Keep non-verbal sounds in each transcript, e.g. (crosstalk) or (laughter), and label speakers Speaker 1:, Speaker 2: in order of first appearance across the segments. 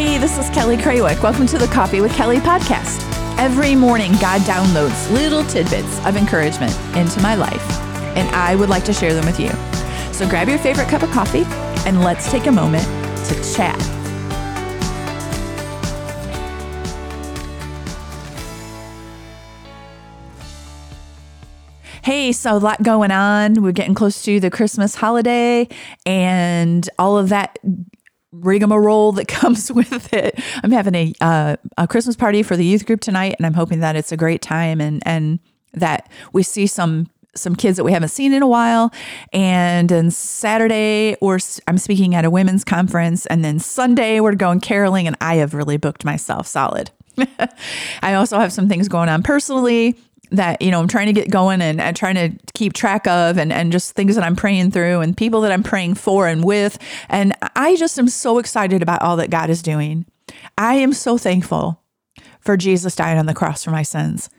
Speaker 1: Hey, this is Kelly Craywick. Welcome to the Coffee with Kelly podcast. Every morning, God downloads little tidbits of encouragement into my life, and I would like to share them with you. So grab your favorite cup of coffee and let's take a moment to chat. Hey, so a lot going on. We're getting close to the Christmas holiday and all of that rigmarole that (laughs) comes with it. I'm having a uh, a Christmas party for the youth group tonight, and I'm hoping that it's a great time and and that we see some some kids that we haven't seen in a while. And then Saturday, or I'm speaking at a women's conference, and then Sunday we're going caroling, and I have really booked myself solid. (laughs) I also have some things going on personally that you know I'm trying to get going and, and trying to keep track of and and just things that I'm praying through and people that I'm praying for and with and I just am so excited about all that God is doing. I am so thankful for Jesus dying on the cross for my sins.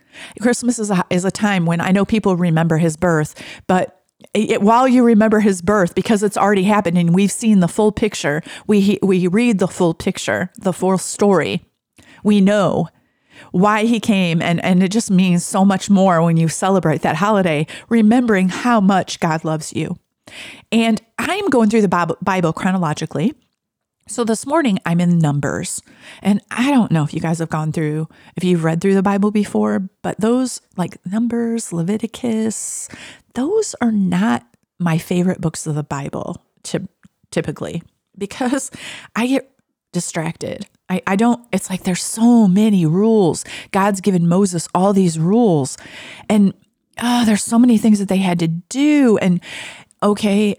Speaker 1: Christmas is a, is a time when I know people remember his birth, but it, while you remember his birth, because it's already happened and we've seen the full picture, we we read the full picture, the full story. We know why he came and and it just means so much more when you celebrate that holiday remembering how much God loves you. And I'm going through the Bible chronologically. So this morning I'm in Numbers. And I don't know if you guys have gone through, if you've read through the Bible before, but those like Numbers, Leviticus, those are not my favorite books of the Bible typically because I get distracted. I, I don't, it's like there's so many rules. God's given Moses all these rules. And oh, there's so many things that they had to do. And okay,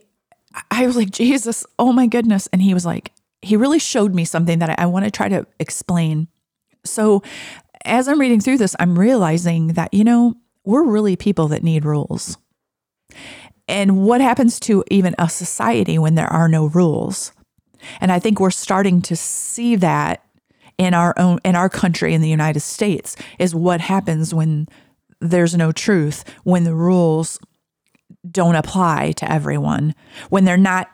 Speaker 1: I was like, Jesus, oh my goodness. And he was like, he really showed me something that I, I want to try to explain. So as I'm reading through this, I'm realizing that, you know, we're really people that need rules. And what happens to even a society when there are no rules? And I think we're starting to see that in our own in our country in the United States is what happens when there's no truth, when the rules don't apply to everyone, when they're not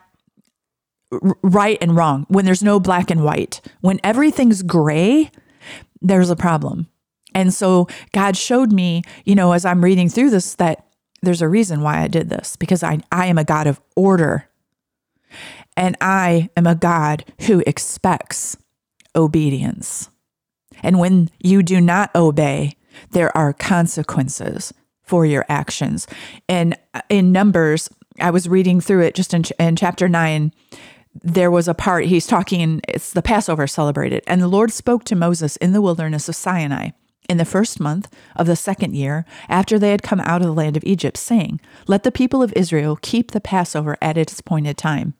Speaker 1: right and wrong, when there's no black and white, when everything's gray, there's a problem. And so God showed me, you know, as I'm reading through this, that there's a reason why I did this because I, I am a God of order. And I am a God who expects obedience. And when you do not obey, there are consequences for your actions. And uh, in Numbers, I was reading through it just in, in chapter 9 there was a part he's talking it's the passover celebrated and the lord spoke to moses in the wilderness of sinai in the first month of the second year after they had come out of the land of egypt saying let the people of israel keep the passover at its appointed time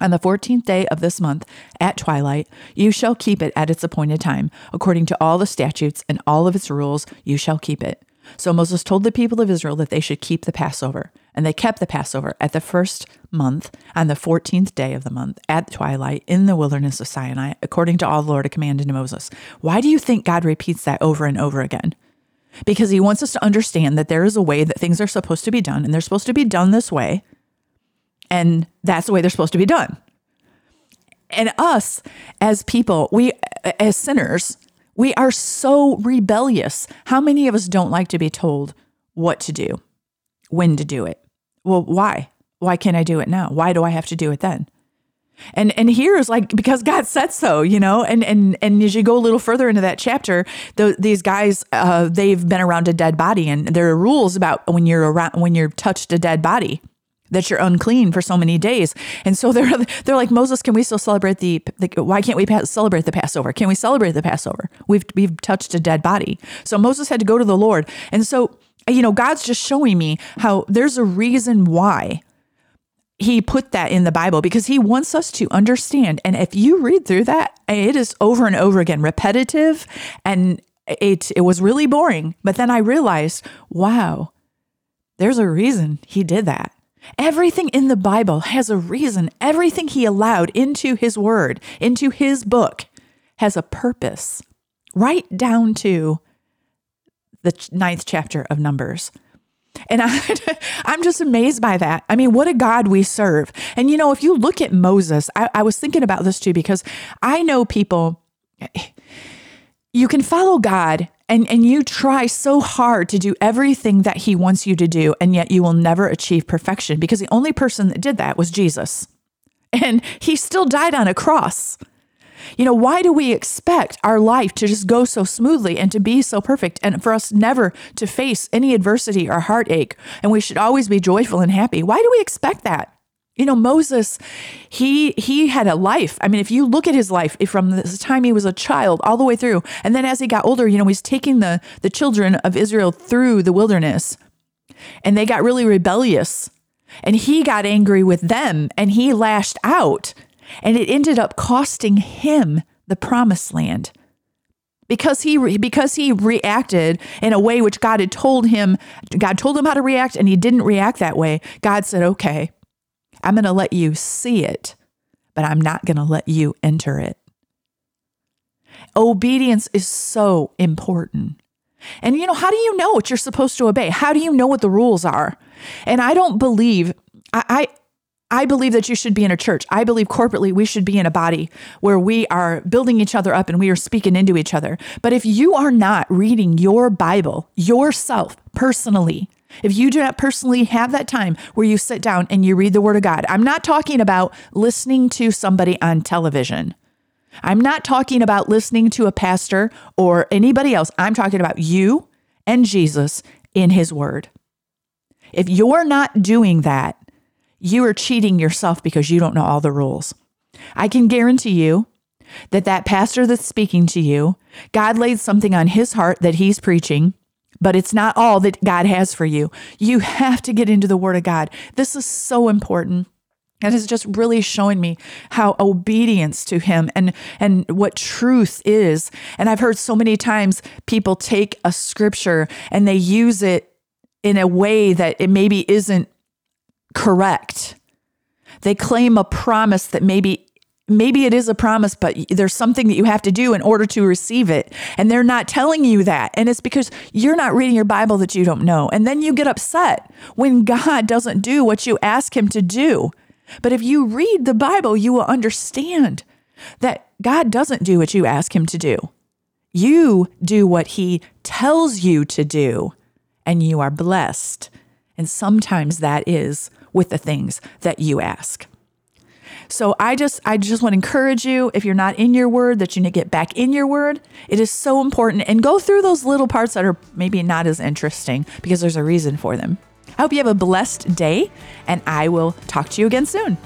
Speaker 1: on the fourteenth day of this month, at twilight, you shall keep it at its appointed time. According to all the statutes and all of its rules, you shall keep it. So Moses told the people of Israel that they should keep the Passover. And they kept the Passover at the first month, on the fourteenth day of the month, at twilight, in the wilderness of Sinai, according to all the Lord had commanded to Moses. Why do you think God repeats that over and over again? Because he wants us to understand that there is a way that things are supposed to be done, and they're supposed to be done this way and that's the way they're supposed to be done. And us as people, we as sinners, we are so rebellious. How many of us don't like to be told what to do, when to do it? Well, why? Why can't I do it now? Why do I have to do it then? And and here is like because God said so, you know. And and and as you go a little further into that chapter, the, these guys uh, they've been around a dead body, and there are rules about when you're around when you're touched a dead body that you're unclean for so many days. And so they're (laughs) they're like Moses, can we still celebrate the, the why can't we pass, celebrate the Passover? Can we celebrate the Passover? We've we've touched a dead body. So Moses had to go to the Lord. And so you know, God's just showing me how there's a reason why he put that in the Bible because he wants us to understand. And if you read through that, it is over and over again repetitive and it it was really boring. But then I realized, wow, there's a reason he did that. Everything in the Bible has a reason. Everything he allowed into his word, into his book, has a purpose, right down to the ninth chapter of Numbers. And (laughs) I, I'm just amazed by that. I mean, what a God we serve. And you know, if you look at Moses, I, I was thinking about this too, because I know people, you can follow God and, and you try so hard to do everything that he wants you to do, and yet you will never achieve perfection because the only person that did that was Jesus. And he still died on a cross. You know, why do we expect our life to just go so smoothly and to be so perfect and for us never to face any adversity or heartache? And we should always be joyful and happy. Why do we expect that? You know, Moses, he he had a life. I mean, if you look at his life from the time he was a child all the way through, and then as he got older, you know, he's taking the the children of Israel through the wilderness, and they got really rebellious, and he got angry with them, and he lashed out, and it ended up costing him the promised land because he because he reacted in a way which God had told him God told him how to react and he didn't react that way God said okay I'm going to let you see it but I'm not going to let you enter it obedience is so important and you know how do you know what you're supposed to obey how do you know what the rules are and I don't believe I, I I believe that you should be in a church. I believe corporately we should be in a body where we are building each other up and we are speaking into each other. But if you are not reading your Bible yourself personally, if you do not personally have that time where you sit down and you read the Word of God, I'm not talking about listening to somebody on television. I'm not talking about listening to a pastor or anybody else. I'm talking about you and Jesus in His Word. If you're not doing that, you are cheating yourself because you don't know all the rules. I can guarantee you that that pastor that's speaking to you, God laid something on his heart that he's preaching, but it's not all that God has for you. You have to get into the word of God. This is so important. And it's just really showing me how obedience to him and and what truth is. And I've heard so many times people take a scripture and they use it in a way that it maybe isn't correct. They claim a promise that maybe maybe it is a promise but there's something that you have to do in order to receive it. And they're not telling you that. And it's because you're not reading your bible that you don't know. And then you get upset when (laughs) god doesn't do what you ask him to do. But if you read the bible you will understand that god doesn't do what you ask him to do. You do what he tells you to do and you are blessed. And sometimes that is with the things that you ask. So I just I just want to encourage you if you're not in your word that you need to get back in your word. It is so important and go through those little parts that are maybe not as interesting because there's a reason for them. I hope you have a blessed day and I will talk to you again soon.